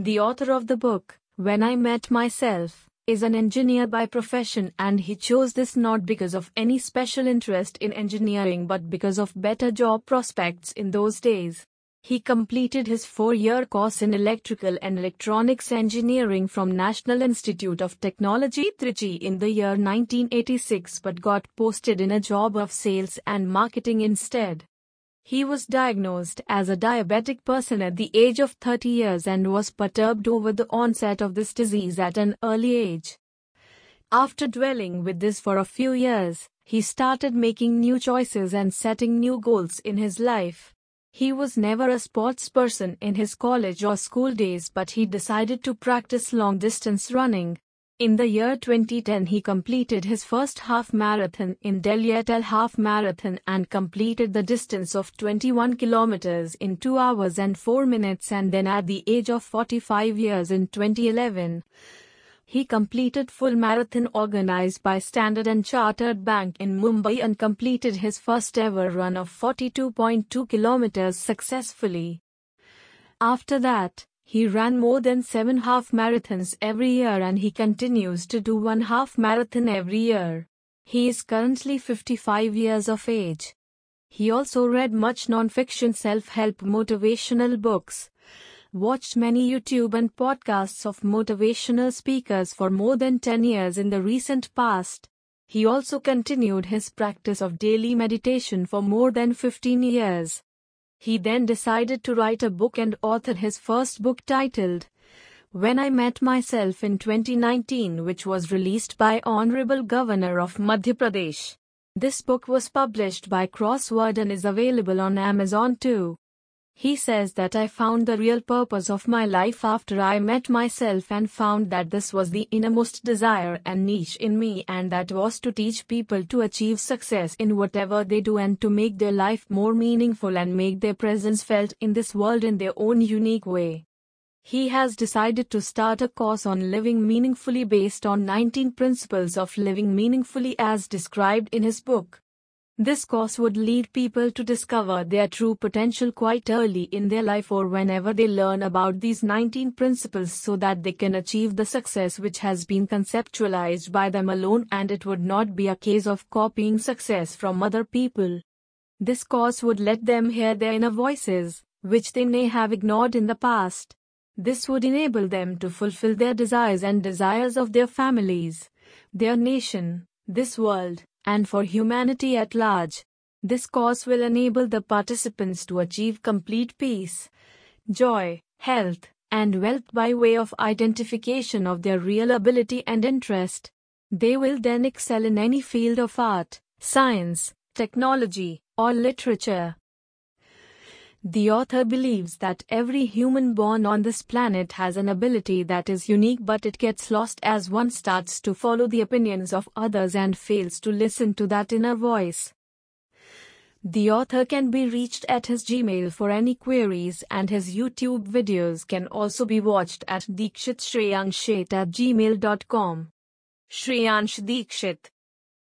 The author of the book, When I Met Myself, is an engineer by profession and he chose this not because of any special interest in engineering but because of better job prospects in those days. He completed his four-year course in electrical and electronics engineering from National Institute of Technology Trichy in the year 1986 but got posted in a job of sales and marketing instead. He was diagnosed as a diabetic person at the age of 30 years and was perturbed over the onset of this disease at an early age. After dwelling with this for a few years, he started making new choices and setting new goals in his life. He was never a sports person in his college or school days but he decided to practice long distance running. In the year 2010 he completed his first half marathon in Delhi Half Marathon and completed the distance of 21 kilometers in 2 hours and 4 minutes and then at the age of 45 years in 2011. He completed full marathon organized by Standard & Chartered Bank in Mumbai and completed his first ever run of 42.2 kilometers successfully. After that, he ran more than 7 half marathons every year and he continues to do one half marathon every year. He is currently 55 years of age. He also read much non-fiction self-help motivational books watched many YouTube and podcasts of motivational speakers for more than 10 years in the recent past. He also continued his practice of daily meditation for more than 15 years. He then decided to write a book and authored his first book titled When I Met Myself in 2019 which was released by Honorable Governor of Madhya Pradesh. This book was published by Crossword and is available on Amazon too. He says that I found the real purpose of my life after I met myself and found that this was the innermost desire and niche in me and that was to teach people to achieve success in whatever they do and to make their life more meaningful and make their presence felt in this world in their own unique way. He has decided to start a course on living meaningfully based on 19 principles of living meaningfully as described in his book. This course would lead people to discover their true potential quite early in their life or whenever they learn about these 19 principles so that they can achieve the success which has been conceptualized by them alone and it would not be a case of copying success from other people. This course would let them hear their inner voices, which they may have ignored in the past. This would enable them to fulfill their desires and desires of their families, their nation, this world, and for humanity at large. This course will enable the participants to achieve complete peace, joy, health, and wealth by way of identification of their real ability and interest. They will then excel in any field of art, science, technology, or literature. The author believes that every human born on this planet has an ability that is unique but it gets lost as one starts to follow the opinions of others and fails to listen to that inner voice. The author can be reached at his Gmail for any queries and his YouTube videos can also be watched at dikshitshreyanshit at gmail.com. Shreyansh Dixit